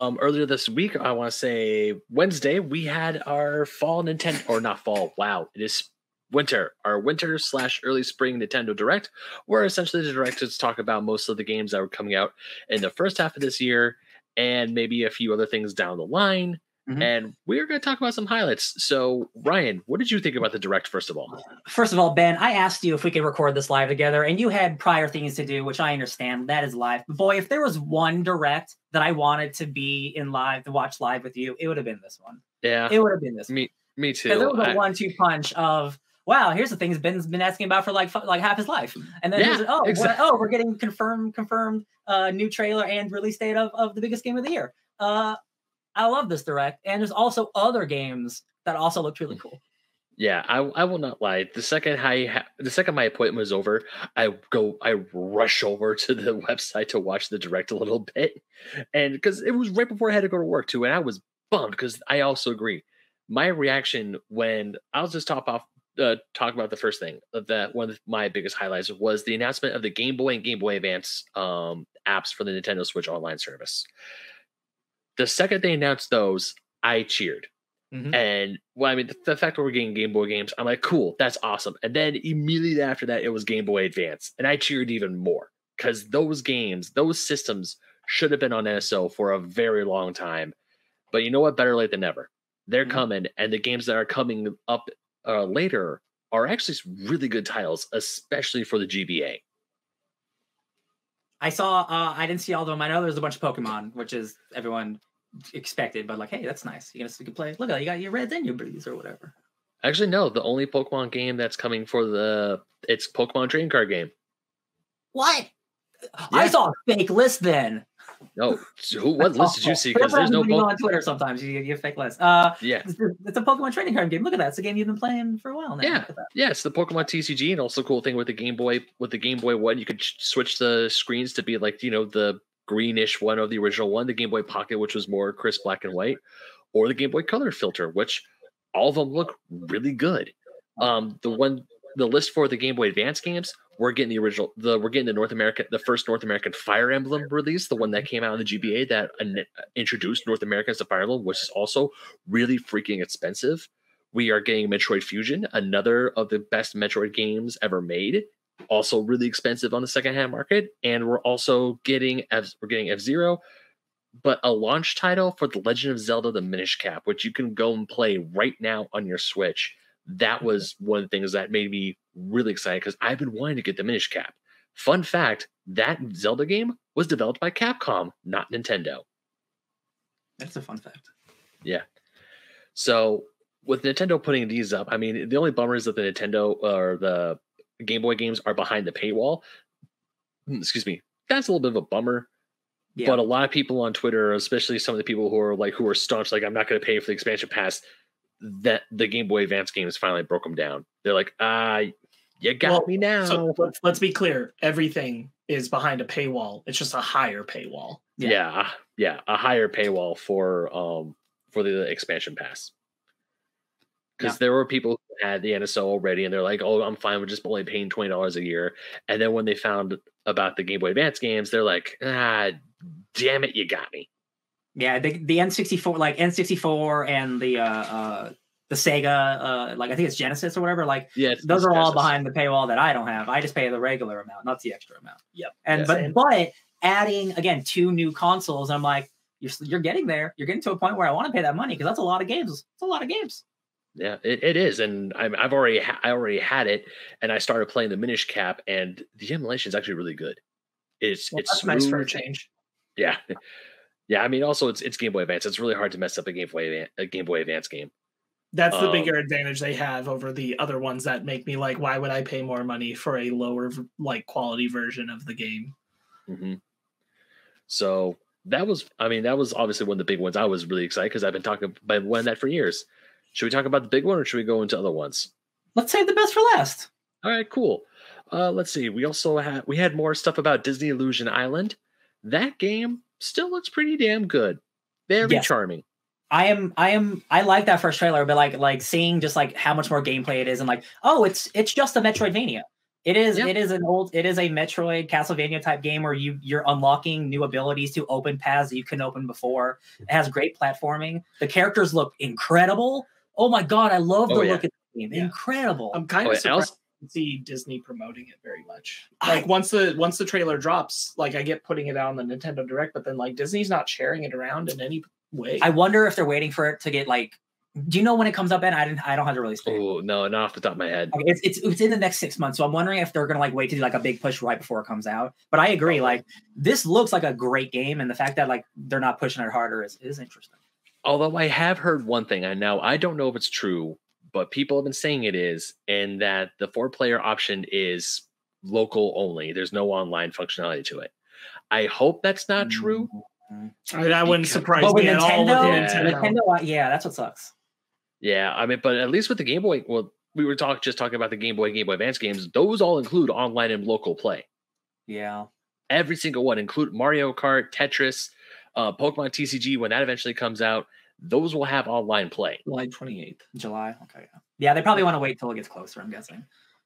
um, earlier this week, I want to say Wednesday, we had our fall Nintendo, or not fall. Wow, it is winter, our winter slash early spring Nintendo Direct, where essentially the directors talk about most of the games that were coming out in the first half of this year and maybe a few other things down the line. Mm-hmm. And we're going to talk about some highlights. So, Ryan, what did you think about the direct, first of all? First of all, Ben, I asked you if we could record this live together, and you had prior things to do, which I understand. That is live. But boy, if there was one direct that I wanted to be in live, to watch live with you, it would have been this one. Yeah. It would have been this me, one. Me too. Because it was a I, one two punch of wow, here's the things Ben's been asking about for like like half his life. And then yeah, oh, exactly. oh, we're getting confirmed confirmed uh, new trailer and release date of, of the biggest game of the year. Uh, I love this direct, and there's also other games that also looked really cool. Yeah, I, I will not lie. The second I ha- the second my appointment was over, I go I rush over to the website to watch the direct a little bit, and because it was right before I had to go to work too, and I was bummed because I also agree. My reaction when I'll just top off uh, talk about the first thing that one of my biggest highlights was the announcement of the Game Boy and Game Boy Advance um, apps for the Nintendo Switch online service. The second they announced those, I cheered. Mm-hmm. And well, I mean, the, the, fact that we're getting Game Boy games, I'm like, cool, that's awesome. And then immediately after that, it was Game Boy Advance, and I cheered even more because those games, those systems should have been on NSO for a very long time. But you know what? Better late than never. They're mm-hmm. coming, and the games that are coming up uh, later are actually really good titles, especially for the GBA. I saw. Uh, I didn't see all of them. I know there's a bunch of Pokemon, which is everyone expected, but like, hey, that's nice. You can play. Look at you got your reds and your blues or whatever. Actually, no. The only Pokemon game that's coming for the it's Pokemon trading card game. What? Yeah. I saw a fake list then. No, who? What list did you see? Because there's no po- on Twitter. Sometimes you get fake lists. Uh, yeah, it's, it's, a Pokemon trading card game. Look at that. It's a game you've been playing for a while now. Yeah, yeah. It's the Pokemon TCG, and also cool thing with the Game Boy. With the Game Boy One, you could switch the screens to be like you know the greenish one of the original one, the Game Boy Pocket, which was more crisp black and white, or the Game Boy Color filter, which all of them look really good. Um, the one the list for the Game Boy Advance games, we're getting the original the we're getting the North American the first North American Fire Emblem release, the one that mhm. came out in the GBA that introduced North America as a Fire Emblem, which is also really freaking expensive. We are getting Metroid Fusion, another of the best Metroid games ever made, also really expensive on the secondhand market, and we're also getting F, we're getting F Zero, but a launch title for The Legend of Zelda: The Minish Cap, which you can go and play right now on your Switch. That was one of the things that made me really excited because I've been wanting to get the Minish Cap. Fun fact that Zelda game was developed by Capcom, not Nintendo. That's a fun fact. Yeah. So with Nintendo putting these up, I mean, the only bummer is that the Nintendo or the Game Boy games are behind the paywall. Hmm, excuse me. That's a little bit of a bummer. Yeah. But a lot of people on Twitter, especially some of the people who are like who are staunch, like I'm not going to pay for the expansion pass, that the Game Boy Advance games finally broke them down. They're like, ah, you got well, me now. So let's, let's be clear. Everything is behind a paywall. It's just a higher paywall. Yeah. yeah, yeah, a higher paywall for um for the expansion pass. Because yeah. there were people who had the NSO already, and they're like, "Oh, I'm fine with just only paying twenty dollars a year." And then when they found about the Game Boy Advance games, they're like, "Ah, damn it, you got me." Yeah, the the N64 like N64 and the uh uh the Sega uh like I think it's Genesis or whatever like yeah those are all behind the paywall that I don't have. I just pay the regular amount, not the extra amount. Yep. And yes, but and- but adding again two new consoles, I'm like you're you're getting there. You're getting to a point where I want to pay that money because that's a lot of games. It's a lot of games. Yeah, it, it is, and i have already ha- I already had it, and I started playing the Minish Cap, and the emulation is actually really good. It's well, it's nice for a change. Yeah, Yeah, I mean, also it's it's Game Boy Advance. It's really hard to mess up a Game Boy a Game Boy Advance game. That's the um, bigger advantage they have over the other ones that make me like, why would I pay more money for a lower like quality version of the game? Mm-hmm. So that was, I mean, that was obviously one of the big ones. I was really excited because I've been talking about one that for years. Should we talk about the big one or should we go into other ones? Let's save the best for last. All right, cool. Uh, let's see. We also had we had more stuff about Disney Illusion Island. That game still looks pretty damn good. Very yes. charming. I am I am I like that first trailer, but like like seeing just like how much more gameplay it is and like, oh, it's it's just a Metroidvania. It is. Yep. It is an old. It is a Metroid Castlevania type game where you you're unlocking new abilities to open paths that you couldn't open before. It has great platforming. The characters look incredible. Oh my god, I love oh, the oh, yeah. look of the game. Yeah. Incredible. I'm kind of oh, surprised to see Disney promoting it very much. Like I, once the once the trailer drops, like I get putting it out on the Nintendo Direct, but then like Disney's not sharing it around in any way. I wonder if they're waiting for it to get like do you know when it comes up? And I didn't. I don't have the release date. Oh no, not off the top of my head. Okay, it's, it's it's in the next six months, so I'm wondering if they're gonna like wait to do like a big push right before it comes out. But I agree, like this looks like a great game, and the fact that like they're not pushing it harder is is interesting. Although I have heard one thing, and now I don't know if it's true, but people have been saying it is, and that the four player option is local only. There's no online functionality to it. I hope that's not true. Mm-hmm. I, wouldn't surprise me Nintendo, at all. With Nintendo. Nintendo, yeah, that's what sucks. Yeah, I mean, but at least with the Game Boy, well, we were talking just talking about the Game Boy, Game Boy Advance games. Those all include online and local play. Yeah, every single one include Mario Kart, Tetris, uh, Pokemon TCG. When that eventually comes out, those will have online play. July twenty eighth. July. Okay. Yeah. yeah, they probably want to wait till it gets closer. I'm guessing.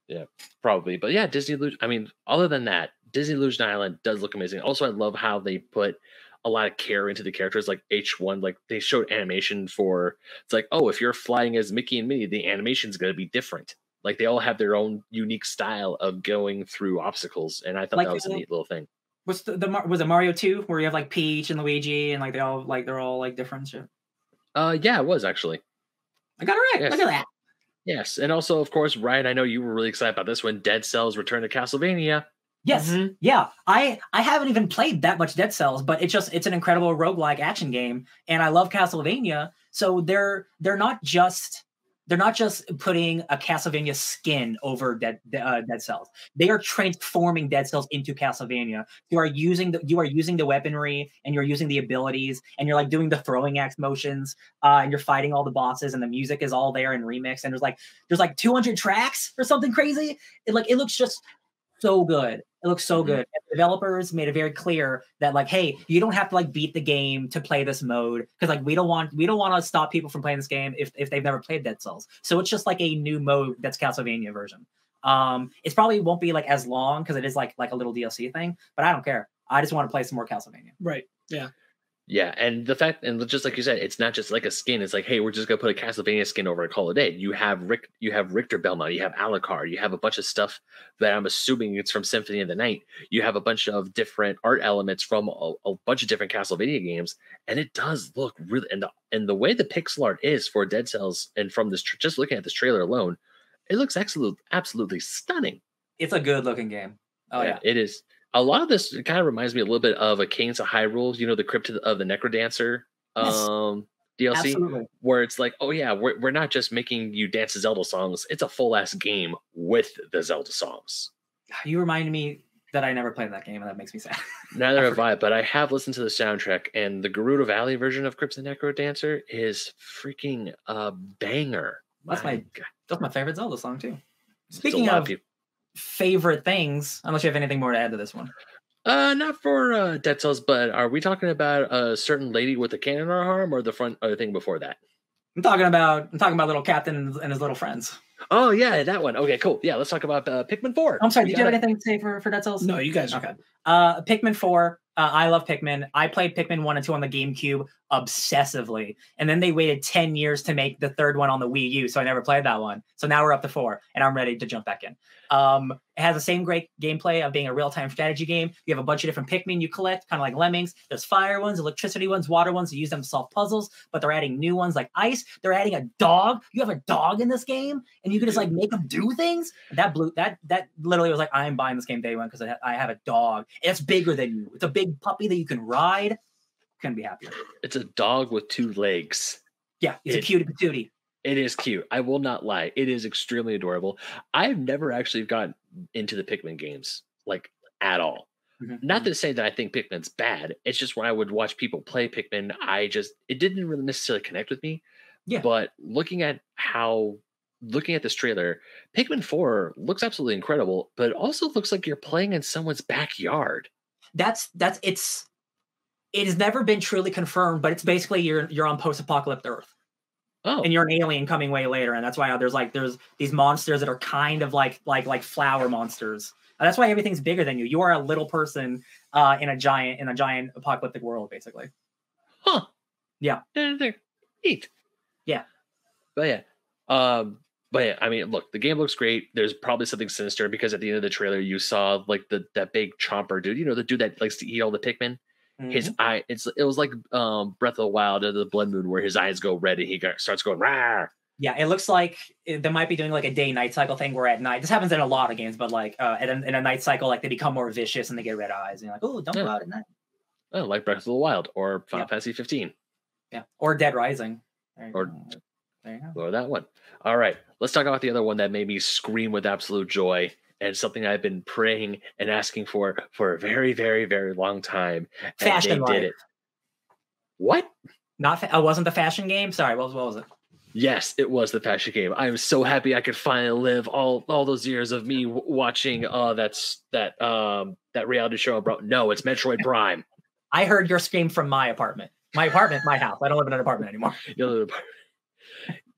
Yeah, probably. But yeah, Disney. I mean, other than that, Disney Illusion Island does look amazing. Also, I love how they put a lot of care into the characters like h1 like they showed animation for it's like oh if you're flying as mickey and minnie the animation's going to be different like they all have their own unique style of going through obstacles and i thought like, that was a neat little thing what's the, the was it mario 2 where you have like peach and luigi and like they all like they're all like different shit uh yeah it was actually i got it right yes. look at that yes and also of course ryan i know you were really excited about this one dead cells return to castlevania Yes. Mm-hmm. Yeah. I I haven't even played that much Dead Cells, but it's just it's an incredible roguelike action game and I love Castlevania. So they're they're not just they're not just putting a Castlevania skin over Dead uh, Dead Cells. They are transforming Dead Cells into Castlevania. You are using the you are using the weaponry and you're using the abilities and you're like doing the throwing axe motions uh, and you're fighting all the bosses and the music is all there in remix and there's like there's like 200 tracks or something crazy. It like it looks just so good. It looks so mm-hmm. good. And the developers made it very clear that like, hey, you don't have to like beat the game to play this mode because like we don't want we don't want to stop people from playing this game if if they've never played Dead Cells. So it's just like a new mode that's Castlevania version. Um, it probably won't be like as long because it is like like a little DLC thing, but I don't care. I just want to play some more Castlevania. Right. Yeah. Yeah, and the fact, and just like you said, it's not just like a skin. It's like, hey, we're just gonna put a Castlevania skin over and call it a day. You have Rick, you have Richter Belmont, you have Alucard, you have a bunch of stuff that I'm assuming it's from Symphony of the Night. You have a bunch of different art elements from a, a bunch of different Castlevania games, and it does look really. And the and the way the pixel art is for Dead Cells, and from this, just looking at this trailer alone, it looks absolutely absolutely stunning. It's a good looking game. Oh yeah, yeah. it is a lot of this kind of reminds me a little bit of a Cadence of Hyrule, you know, the Crypt of the Necrodancer um, yes, DLC, absolutely. where it's like, oh yeah, we're, we're not just making you dance to Zelda songs; it's a full ass game with the Zelda songs. You remind me that I never played that game, and that makes me sad. Neither have I, but I have listened to the soundtrack, and the Gerudo Valley version of Crypt of the Necrodancer is freaking a banger. That's my, my that's my favorite Zelda song too. Speaking of favorite things, unless you have anything more to add to this one. Uh, not for uh, Dead Cells, but are we talking about a certain lady with a cannon in her arm, or the front, or the thing before that? I'm talking about. I'm talking about little Captain and his little friends. Oh yeah, that one. Okay, cool. Yeah, let's talk about uh, Pikmin Four. I'm sorry. We did you have anything to say for for Dead Cells? No, you guys. Okay. Uh, Pikmin Four. Uh, I love Pikmin. I played Pikmin 1 and 2 on the GameCube obsessively. And then they waited 10 years to make the third one on the Wii U. So I never played that one. So now we're up to four and I'm ready to jump back in. Um, it has the same great gameplay of being a real time strategy game. You have a bunch of different Pikmin you collect, kind of like lemmings. There's fire ones, electricity ones, water ones. You use them to solve puzzles, but they're adding new ones like ice. They're adding a dog. You have a dog in this game, and you can just like make them do things. That blew that that literally was like I'm buying this game day one because I, I have a dog. It's bigger than you. It's a big puppy that you can ride. Couldn't be happier. It's a dog with two legs. Yeah, it's it, a cutie patootie. It is cute. I will not lie. It is extremely adorable. I've never actually gotten into the Pikmin games like at all. Mm-hmm. Not mm-hmm. to say that I think Pikmin's bad. It's just when I would watch people play Pikmin, I just it didn't really necessarily connect with me. Yeah. But looking at how looking at this trailer, Pikmin 4 looks absolutely incredible, but it also looks like you're playing in someone's backyard. That's that's it's it has never been truly confirmed, but it's basically you're you're on post-apocalyptic Earth. Oh, and you're an alien coming way later, and that's why there's like there's these monsters that are kind of like like like flower monsters. And that's why everything's bigger than you. You are a little person uh, in a giant in a giant apocalyptic world, basically. huh? Yeah. Neat. Yeah. But yeah, um, but yeah, I mean, look, the game looks great. There's probably something sinister because at the end of the trailer, you saw like the that big chomper dude. You know, the dude that likes to eat all the Pikmin. Mm-hmm. His eye, it's it was like um Breath of the Wild of the Blood Moon, where his eyes go red and he starts going rah. Yeah, it looks like they might be doing like a day night cycle thing where at night this happens in a lot of games, but like uh, in, a, in a night cycle, like they become more vicious and they get red eyes. And you're like, oh, don't Yeah. go out at night. Oh, like Breath of the Wild or Final Yeah. Fantasy 15 Yeah, or Dead Rising. Or- go. there you go. or that one. All right, let's talk about the other one that made me scream with absolute joy and something I've been praying and asking for for a very, very, very long time. And Fashion they did it. What? Not fa- oh, wasn't the fashion game? Sorry, what was, what was it? Yes, it was the fashion game. I'm so happy I could finally live all all those years of me w- watching. Uh, that's that um that reality show. Bro, no, it's Metroid Prime. I heard your scream from my apartment. My apartment, my house. I don't live in an apartment anymore. The other part-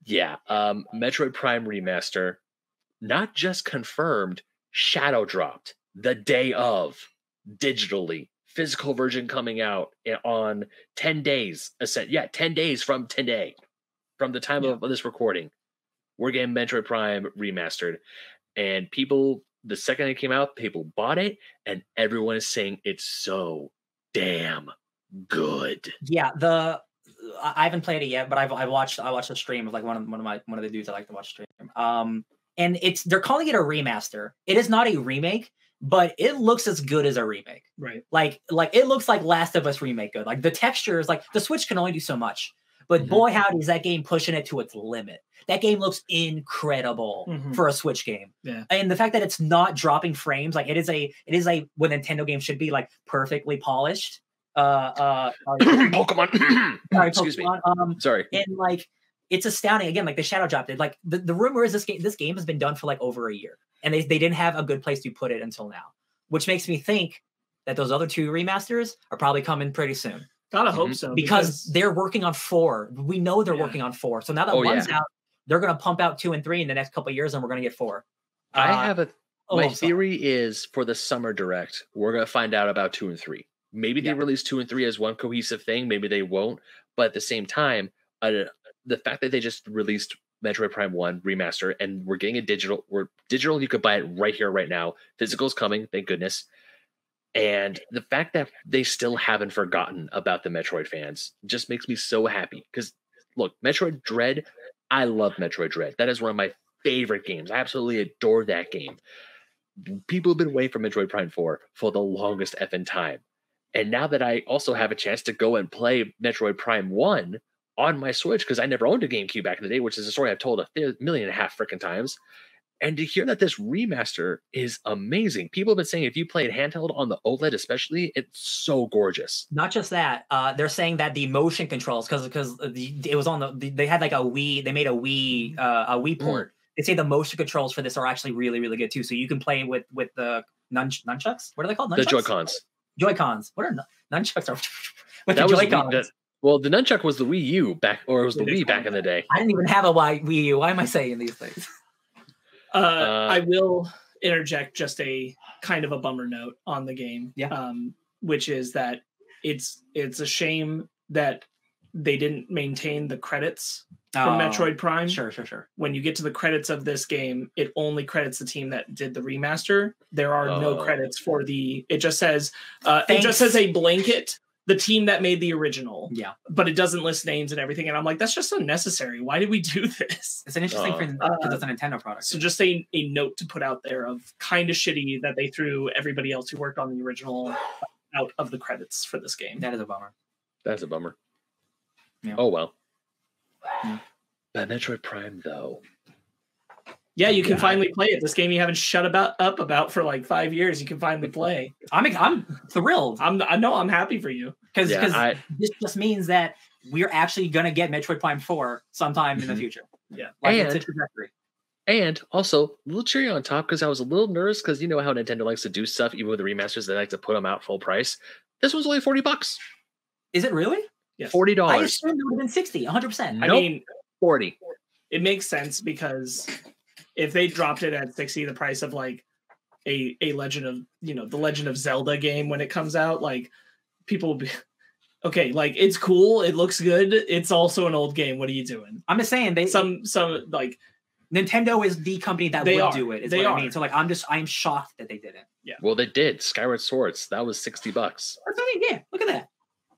yeah, um, Metroid Prime remaster, not just confirmed, shadow dropped the day of digitally. Physical version coming out on 10 days. Ascent, yeah, 10 days from today, from the time of this recording. We're getting Metroid Prime remastered. And people, the second it came out, people bought it, and everyone is saying it's so damn good. Yeah, the I I haven't played it yet, but I've I've watched I watched a stream of like one of one of my one of the dudes I like to watch stream. Um, and it's they're calling it a remaster. It is not a remake, but it looks as good as a remake. Right. Like like it looks like Last of Us remake good. Like the textures, like the Switch can only do so much. But Mhm. boy, howdy, is that game pushing it to its limit. That game looks incredible Mhm. for a Switch game. Yeah. And the fact that it's not dropping frames, like it is a it is a what Nintendo game should be like perfectly polished. Uh uh, uh Pokemon. sorry, Excuse me. Um Sorry. and like it's astounding again like the shadow dropped it like the, the rumor is this game this game has been done for like over a year and they, they didn't have a good place to put it until now which makes me think that those other two remasters are probably coming pretty soon Gotta hope Mhm. so. because, they're working on four we know they're Yeah. working on four so now that Oh, one's yeah. out they're going to pump out two and three in the next couple of years and we're going to get four Uh, I have a oh, my I'm sorry. theory is for the summer direct, we're gonna find out about two and three. Maybe they Yeah. release two and three as one cohesive thing. Maybe they won't. But at the same time, uh, the fact that they just released Metroid Prime One remaster and we're getting a digital, we're digital. You could buy it right here, right now. Physical's coming, thank goodness. And the fact that they still haven't forgotten about the Metroid fans just makes me so happy. Because look, Metroid Dread, I love Metroid Dread. That is one of my favorite games. I absolutely adore that game. People have been waiting for Metroid Prime 4 for the longest effing time. And now that I also have a chance to go and play Metroid Prime 1 on my Switch, because I never owned a GameCube back in the day, which is a story I've told a th- million and a half freaking times. And to hear that this remaster is amazing. People have been saying if you play it handheld on the OLED, especially, it's so gorgeous. not just that uh they're saying that the motion controls because because it was on the, the they had like a wii they made a wii uh, a wii Mm. port they say the motion controls for this are actually really really good too so you can play with with the nunch nunchucks what are they called The nunchucks? Joy Cons. joy cons what are nun- nunchucks are with That the joy cons Well, the nunchuck was the Wii U back, or it was the It is Wii back in the day. i didn't even have a Wii Wii U. why am i saying these things Uh, Uh, I will interject just a kind of a bummer note on the game. Yeah. Um, which is that it's it's a shame that they didn't maintain the credits from Oh, Metroid Prime. sure sure sure When you get to the credits of this game, it only credits the team that did the remaster. There are no Oh. credits for the. It just says uh, it just says a blanket. The team that made the original, yeah but it doesn't list names and everything. And I'm like, that's just unnecessary. Why did we do this? it's an interesting Uh, thing uh, because it's a nintendo product So just a, a note to put out there of kind of shitty that they threw everybody else who worked on the original out of the credits for this game. that is a bummer That's a bummer. Yeah. Oh well. Yeah. But Metroid Prime though. Yeah, you can Yeah. finally play it. This game you haven't shut about up about for like five years. You can finally play. i'm i'm thrilled I'm I know I'm happy for you. because Yeah, this just means that we're actually going to get Metroid Prime 4 sometime in the Mhm. future. Yeah. Like it's a And- trajectory. and also a little cherry on top because I was a little nervous because you know how Nintendo likes to do stuff even with the remasters they like to put them out full price. This one's only forty bucks, Is it really? Yes. forty dollars. I dollars. assumed it would have been 60, 100%. I mean, 40. It makes sense because if they dropped it at 60, the price of like a a Legend of you know the Legend of Zelda game when it comes out, like people will be okay. Like it's cool, it looks good. It's also an old game. What are you doing? I'm just saying they Some some like Nintendo is the company that They will are. do it. Is They what are. I mean. So like I'm just I'm shocked that they didn't. Yeah. Well, they did. Skyward Swords. That was 60 bucks. That's what I mean, Yeah, look at that.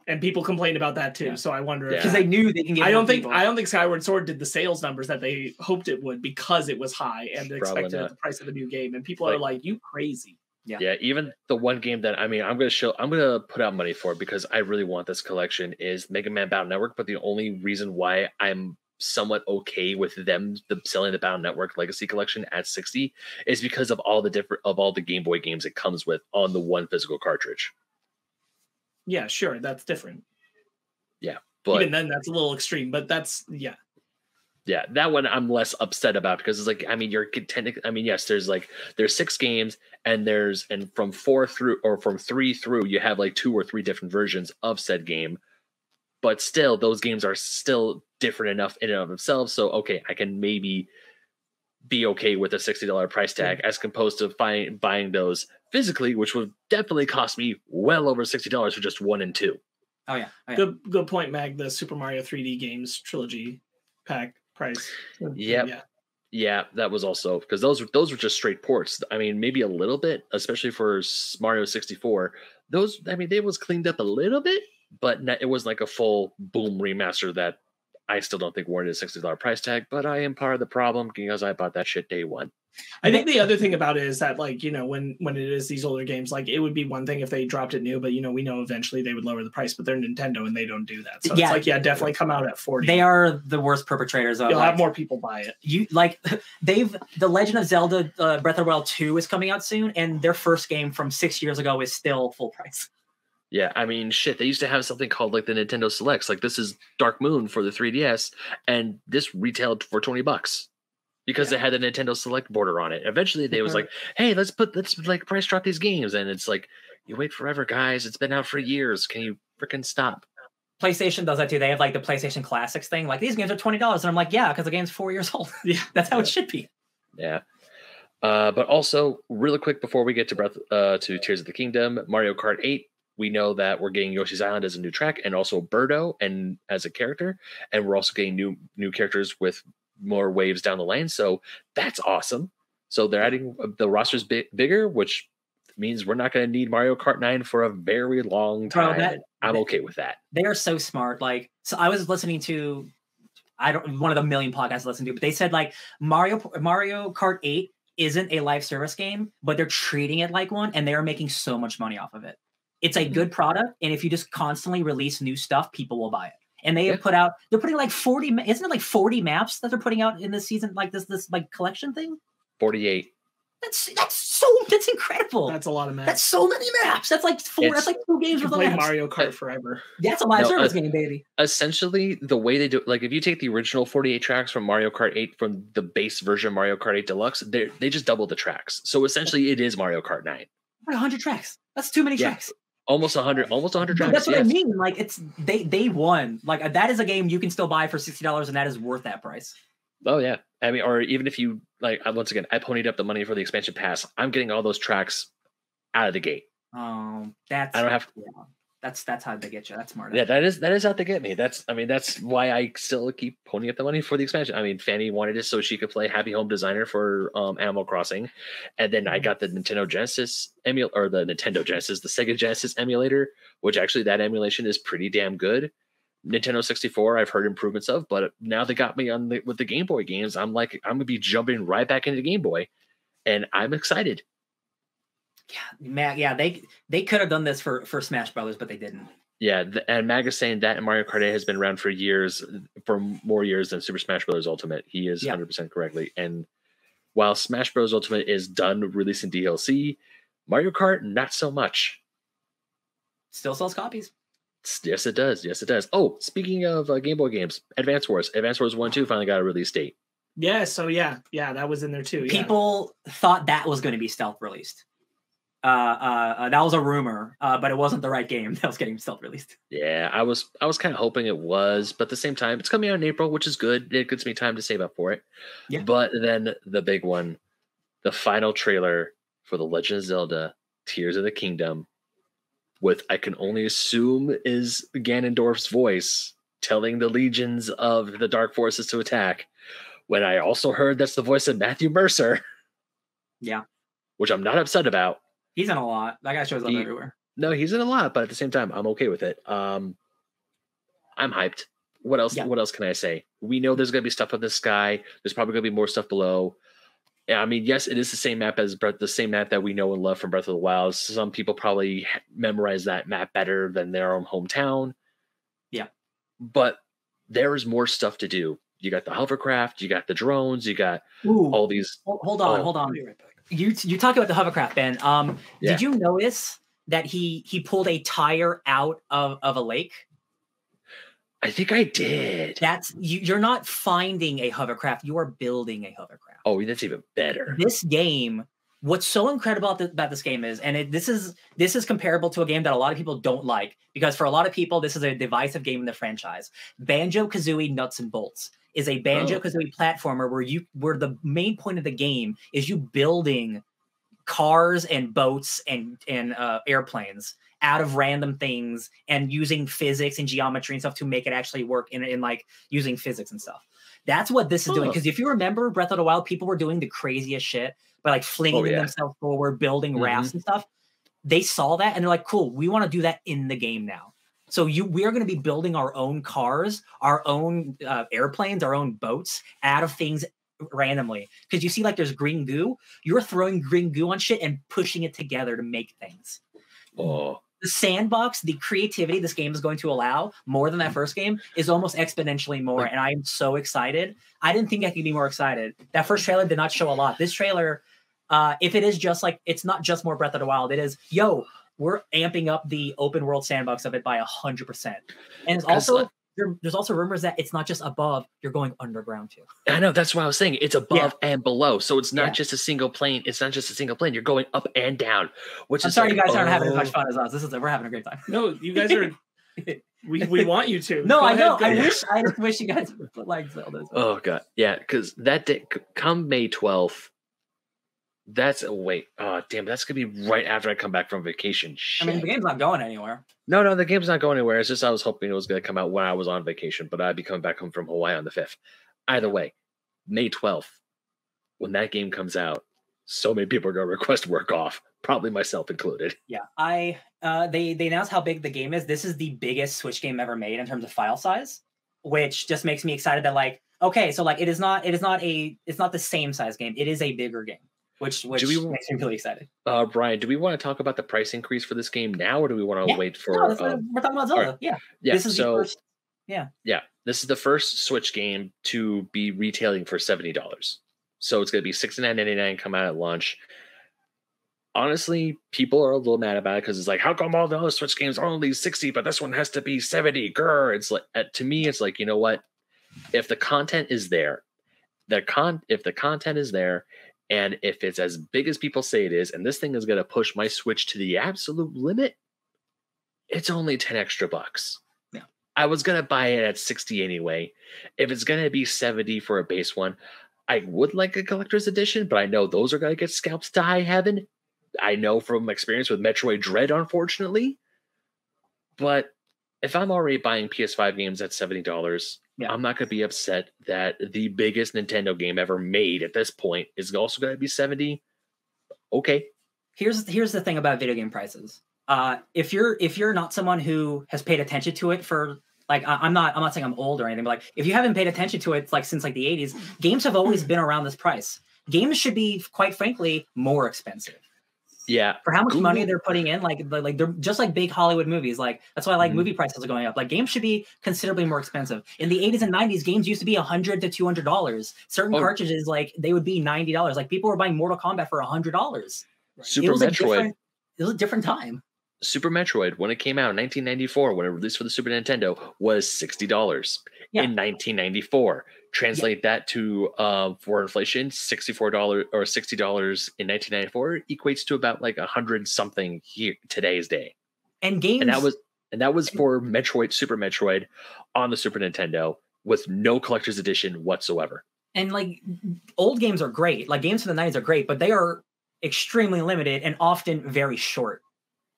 And people complain about that too. Yeah. So I wonder. Yeah. Because they knew they can get. I don't think people. I don't think Skyward Sword did the sales numbers that they hoped it would because it was high and Probably expected not. at the price of a new game. And people are Like- like, "You crazy?" Yeah. Yeah, even the one game that I mean, I'm gonna show, I'm gonna put out money for because I really want this collection is Mega Man Battle Network. But the only reason why I'm somewhat okay with them the, selling the Battle Network Legacy Collection at 60 is because of all the different of all the Game Boy games it comes with on the one physical cartridge. Yeah, sure, that's different. Yeah, but Even then, that's a little extreme. But that's yeah, yeah, that one I'm less upset about because it's like I mean you're contending. I mean yes, there's like there's six games and there's and from four through or from three through you have like two or three different versions of said game, but still those games are still different enough in and of themselves. So okay, I can maybe be okay with a sixty dollar price tag as opposed to buying buying those physically, which would definitely cost me well over sixty dollars for just one and two. Oh yeah. Oh, yeah. good good point, Mag. The Super Mario 3D games trilogy pack price. Yep. Yeah, Yeah, that was also because those were those were just straight ports. I mean, maybe a little bit, especially for Mario 64. Those, I mean, they was cleaned up a little bit, but not, it wasn't like a full boom remaster that I still don't think warranted a sixty dollar price tag. But I am part of the problem because I bought that shit day one. I think the other thing about it is that like you know when when it is these older games, like it would be one thing if they dropped it new, but you know we know eventually they would lower the price. But they're Nintendo and they don't do that. So Yeah. it's like yeah, definitely come out at 40. They are the worst perpetrators of. You'll like, have more people buy it. you like they've the Legend of Zelda uh, Breath of the Wild 2 is coming out soon, and their first game from six years ago is still full price. Yeah, I mean, shit. They used to have something called like the Nintendo Selects. Like this is Dark Moon for the 3DS, and this retailed for twenty bucks because it had the Nintendo Select border on it. Eventually, they was Mhm. like, "Hey, let's put let's like price drop these games," and it's like, you wait forever, guys. It's been out for years. Can you freaking stop? PlayStation does that too. They have like the PlayStation Classics thing. Like these games are twenty dollars, and I'm like, yeah, because the game's four years old. Yeah, That's how it should be. Yeah. Uh, but also, really quick before we get to Breath uh, to Tears of the Kingdom, Mario Kart 8. We know that we're getting Yoshi's Island as a new track, and also Birdo and as a character, and we're also getting new new characters with more waves down the lane. So that's awesome. So they're adding uh, the roster's big, bigger, which means we're not going to need Mario Kart 9 for a very long Bro, time. that- I'm okay with that. They are so smart. Like, so I was listening to, I don't one of the million podcasts I listen to, but they said like Mario Mario Kart Eight isn't a live service game, but they're treating it like one, and they are making so much money off of it. It's a good product, and if you just constantly release new stuff, people will buy it. And they have put out, they're putting like forty, ma- isn't it like forty maps that they're putting out in this season, like this this like collection thing? 48. That's that's so that's incredible. That's, that's a lot of maps. That's so many maps. That's like four. It's- that's like two games can worth of play maps. Mario Kart forever. That's a live No, service uh, game, baby. essentially the way they do like if you take the original 48 tracks from Mario Kart 8 from the base version of Mario Kart 8 Deluxe, they they just double the tracks. So essentially it is Mario Kart 9. Like hundred tracks. That's too many Yeah, tracks. Almost 100 almost 100 But tracks. That's what I mean. Like it's they they won. Like uh, that is a game you can still buy for sixty dollars, and that is worth that price. Oh yeah. I mean or even if you like once again I ponied up the money for the expansion pass. I'm getting all those tracks out of the gate. Um, that's I don't have yeah, that's that's how they get you. That's smart. Yeah, that is that is how they get me. That's I mean that's why I still keep ponying up the money for the expansion. I mean, Fanny wanted it so she could play Happy Home Designer for um, Animal Crossing, and then I got the Nintendo Genesis emul or the Nintendo Genesis, the Sega Genesis emulator, which actually that emulation is pretty damn good. Nintendo 64, I've heard improvements of, but now they got me on the with the Game Boy games. I'm like, I'm gonna be jumping right back into Game Boy, and I'm excited. Yeah, man, yeah. They they could have done this for for Smash Brothers, but they didn't. Yeah, th- and Mag is saying that Mario Kart 8 has been around for years, for more years than Super Smash Bros. Ultimate. He is Yeah. 100% correctly. And while Smash Bros. Ultimate is done releasing DLC, Mario Kart, not so much. Still sells copies. Yes, it does. Yes, it does. Oh, speaking of uh, Game Boy games, Advance Wars. Advance Wars 1 2 finally got a release date. Yeah, so yeah, yeah, that was in there too. yeah. People thought that was going to be stealth released. Uh, uh, uh, that was a rumor, uh, but it wasn't the right game that was getting stealth released. Yeah, I was I was kind of hoping it was, but at the same time, it's coming out in April, which is good. It gives me time to save up for it. Yeah. But then the big one, the final trailer for the Legend of Zelda: Tears of the Kingdom, with I can only assume is Ganondorf's voice telling the legions of the dark forces to attack. When I also heard that's the voice of Matthew Mercer. Yeah. Which I'm not upset about. He's in a lot. That guy shows up He- everywhere. No, he's in a lot, but at the same time, I'm okay with it. Um, I'm hyped. What else? Yeah. What else can I say? We know there's gonna be stuff up in the sky. There's probably gonna be more stuff below. I mean, yes, it is the same map as Breath, the same map that we know and love from Breath of the Wild. Some people probably ha- memorize that map better than their own hometown. Yeah. but there is more stuff to do. You got the hovercraft, you got the drones, you got Ooh, all these. hold, hold on, oh, hold on. Be right back. You you talk about the hovercraft, Ben. Um, Yeah. did you notice that he he pulled a tire out of of a lake? I think I did. That's you, you're not finding a hovercraft. You are building a hovercraft. Oh, that's even better. this game what's so incredible about, th- about this game is and it, this is this is comparable to a game that a lot of people don't like because for a lot of people this is a divisive game in the franchise. Banjo kazooie nuts and bolts is a banjo kazooie platformer where you where the main point of the game is you building cars and boats and and uh, airplanes out of random things and using physics and geometry and stuff to make it actually work in, in like using physics and stuff that's what this is doing. Because if you remember Breath of the Wild, people were doing the craziest shit by like flinging Oh, yeah. themselves forward, building Mhm. rafts and stuff. They saw that and they're like, cool, we want to do that in the game now. So you we are going to be building our own cars, our own uh, airplanes, our own boats out of things randomly. Because you see, like there's green goo, you're throwing green goo on shit and pushing it together to make things Oh, the sandbox, the creativity this game is going to allow more than that first game is almost exponentially more. And I'm so excited. I didn't think I could be more excited. That first trailer did not show a lot. This trailer, uh, if it is just like it's not just more Breath of the Wild, it is yo, we're amping up the open world sandbox of it by a hundred percent. And it's also there's also rumors that it's not just above, you're going underground too. I know that's what I was saying. It's above and below, so it's not Yeah. just a single plane. It's not just a single plane. You're going up and down, which I'm is sorry like, you guys aren't having as oh. much fun as us. This is we're having a great time. No, you guys are. we, we want you to. No, Go I ahead, know. go I ahead. wish I just wish you guys would put like Zelda. Oh god, yeah, because that day, come May twelfth. That's a wait. Oh damn, that's gonna be right after I come back from vacation. I mean, the game's not going anywhere. no, no, the game's not going anywhere. It's just I was hoping it was gonna come out when I was on vacation, but I'd be coming back home from Hawaii on the fifth. Either way, May twelfth, when that game comes out, so many people are gonna request work off, probably myself included. Yeah, I uh, they they announced how big the game is. This is the biggest Switch game ever made in terms of file size, which just makes me excited that like okay, so like it is not it is not a it's not the same size game. It is a bigger game, which which we- makes me really excited. Uh, Brian, do we want to talk about the price increase for this game now, or do we want to Yeah. wait for? no, um, we're talking about Zelda. alright. Yeah, yeah, this is so the first. yeah, yeah. this is the first Switch game to be retailing for seventy dollars. So it's going to be sixty nine ninety nine come out at launch. Honestly, people are a little mad about it because it's like, how come all the other Switch games are only sixty, but this one has to be seventy? Grr! It's like uh, to me, it's like you know what? If the content is there, the con if the content is there, and if it's as big as people say it is, and this thing is going to push my Switch to the absolute limit, it's only 10 extra bucks. Yeah. I was going to buy it at 60 anyway. If it's going to be 70 for a base one, I would like a collector's edition, but I know those are going to get scalped to high heaven. I know from experience with Metroid Dread, unfortunately. But if I'm already buying PS5 games at $70, Yeah. I'm not going to be upset that the biggest Nintendo game ever made at this point is also going to be 70. Okay. here's here's the thing about video game prices. Uh, if you're if you're not someone who has paid attention to it for like I, I'm not I'm not saying I'm old or anything, but like if you haven't paid attention to it like since like the 80s, games have always been around this price. Games should be quite frankly more expensive Yeah. for how much money they're putting in. Like like like, they're just like big Hollywood movies. Like that's why like Mhm. movie prices are going up. Like games should be considerably more expensive. In the 80s and 90s, games used to be 100 to 200 dollars. Certain Oh. cartridges like they would be 90 dollars. Like people were buying Mortal Kombat for 100 dollars. Super it was a Metroid. different it was a different time. Super Metroid, when it came out in 1994, when it released for the Super Nintendo, was $60. yeah. in 1994. Translate yeah. that to uh, for inflation, $64 or $60 in 1994 equates to about like a hundred something here today's day. And games and that was and that was for Metroid Super Metroid on the Super Nintendo with no collector's edition whatsoever. And like old games are great. Like games from the 90s are great, but they are extremely limited and often very short.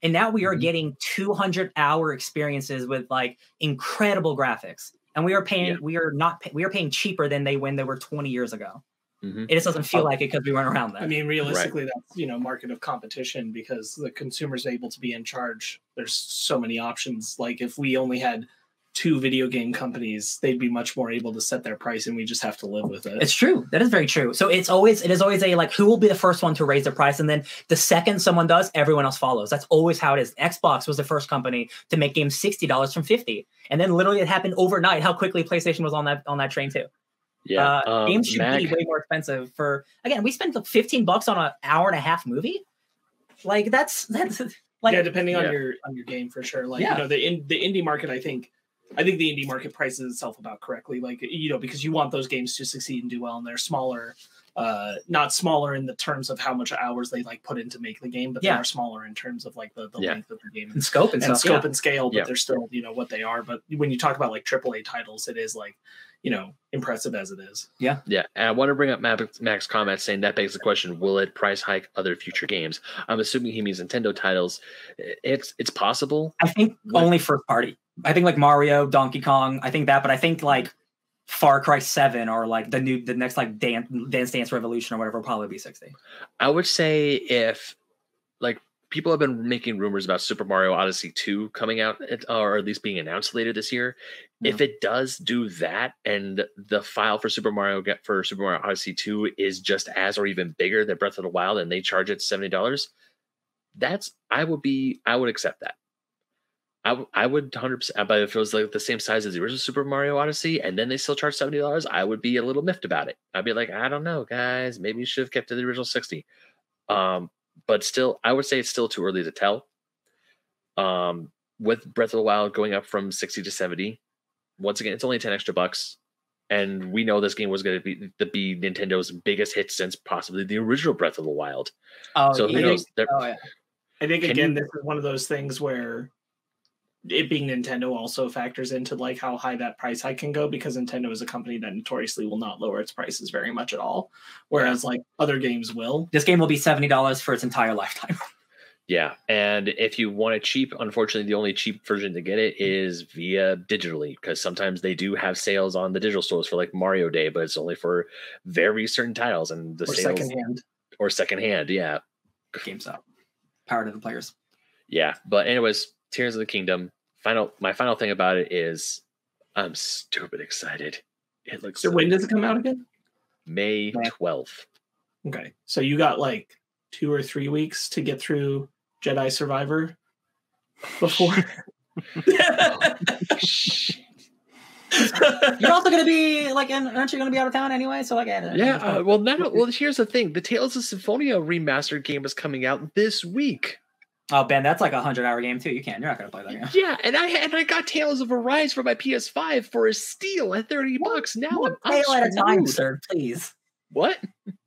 And now we are mm-hmm. getting 200 hour experiences with like incredible graphics. And we are paying, yeah. we are not, we are paying cheaper than they when they were 20 years ago. Mm-hmm. It just doesn't feel like it because we weren't around that. I mean, realistically, right. that's you know market of competition because the consumer's able to be in charge. There's so many options. Like if we only had two video game companies, they'd be much more able to set their price, and we just have to live with it. It's true. That is very true. So it's always it is always a like who will be the first one to raise their price, and then the second someone does, everyone else follows. That's always how it is. Xbox was the first company to make games sixty dollars from fifty, and then literally it happened overnight. How quickly PlayStation was on that on that train too. Yeah, uh, um, games should Mac... be way more expensive. For again, we spent like fifteen bucks on an hour and a half movie. Like that's that's like yeah, depending yeah. on your on your game for sure. Like yeah. you know the in the indie market, I think I think the indie market prices itself about correctly. Like you know, because you want those games to succeed and do well, and they're smaller, uh, not smaller in the terms of how much hours they like put in to make the game, but yeah. they are smaller in terms of like the, the yeah. length of the game and scope and, and stuff, scope yeah. and scale. But they're still you know what they are. But when you talk about like AAA titles, it is like you know impressive as it is. Yeah, yeah. And I want to bring up Mac's comment saying that begs the question: Will it price hike other future games? I'm assuming he means Nintendo titles. It's it's possible. I think only first party. I think like Mario, Donkey Kong. I think that, but I think like Far Cry Seven or like the new the next like Dance Dance Dance Revolution or whatever will probably be sixty. I would say if like people have been making rumors about Super Mario Odyssey 2 coming out or at least being announced later this year. Yeah. If it does do that and the file for Super Mario get for Super Mario Odyssey 2 is just as or even bigger than Breath of the Wild and they charge it $70, that's I would be I would accept that. I, I would 100%, but if it was like the same size as the original Super Mario Odyssey and then they still charge $70, I would be a little miffed about it. I'd be like, I don't know, guys, maybe you should have kept to the original 60. Um, but still, I would say it's still too early to tell. Um, with Breath of the Wild going up from 60 to 70, once again, it's only 10 extra bucks. And we know this game was going to be to be Nintendo's biggest hit since possibly the original Breath of the Wild. Oh, so who knows? Oh, yeah. I think again, you, this is one of those things where it being Nintendo also factors into like how high that price hike can go because Nintendo is a company that notoriously will not lower its prices very much at all, whereas like other games will. This game will be seventy dollars for its entire lifetime. Yeah, and if you want it cheap, unfortunately, the only cheap version to get it mm-hmm. is via digitally because sometimes they do have sales on the digital stores for like Mario Day, but it's only for very certain titles and the or sales secondhand or secondhand. Yeah, games GameStop, power to the players. Yeah, but anyways, Tears of the Kingdom. Final, my final thing about it is, I'm stupid excited. It looks. So, so when does it come out again? May twelfth. Okay, so you got like two or three weeks to get through Jedi Survivor before. You're also going to be like, aren't you going to be out of town anyway? So like, yeah. Uh, well, now, well, here's the thing: the Tales of Symphonia remastered game is coming out this week. Oh, Ben, that's like a hundred hour game too. You can't. You're not gonna play that game. Yeah, and I and I got Tales of Arise for my PS5 for a steal at thirty bucks. Now one I'm, tale I'm at a time, sir. Please. What?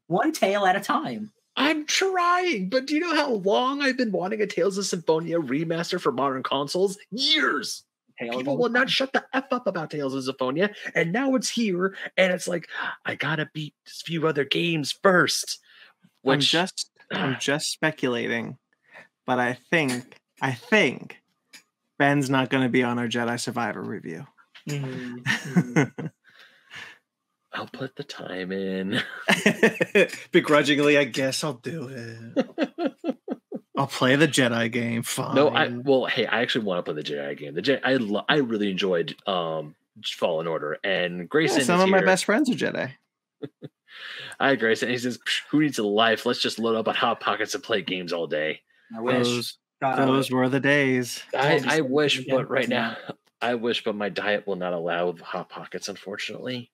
One tail at a time. I'm trying, but do you know how long I've been wanting a Tales of Symphonia remaster for modern consoles? Years. Tales People will not shut the f up about Tales of Symphonia, and now it's here, and it's like I gotta beat a few other games first. Which, I'm just, I'm just speculating but I think I think Ben's not going to be on our Jedi Survivor review. Mm-hmm. I'll put the time in. Begrudgingly, I guess I'll do it. I'll play the Jedi game. Fine. No, I well, hey, I actually want to play the Jedi game. The Jedi, I lo- I really enjoyed um Fallen Order and Grayson. Yeah, some of here. my best friends are Jedi. Hi, Grayson. He says, "Who needs a life? Let's just load up on hot pockets and play games all day." I wish. Those, those were the days. I, I wish, but right now, I wish, but my diet will not allow hot pockets, unfortunately.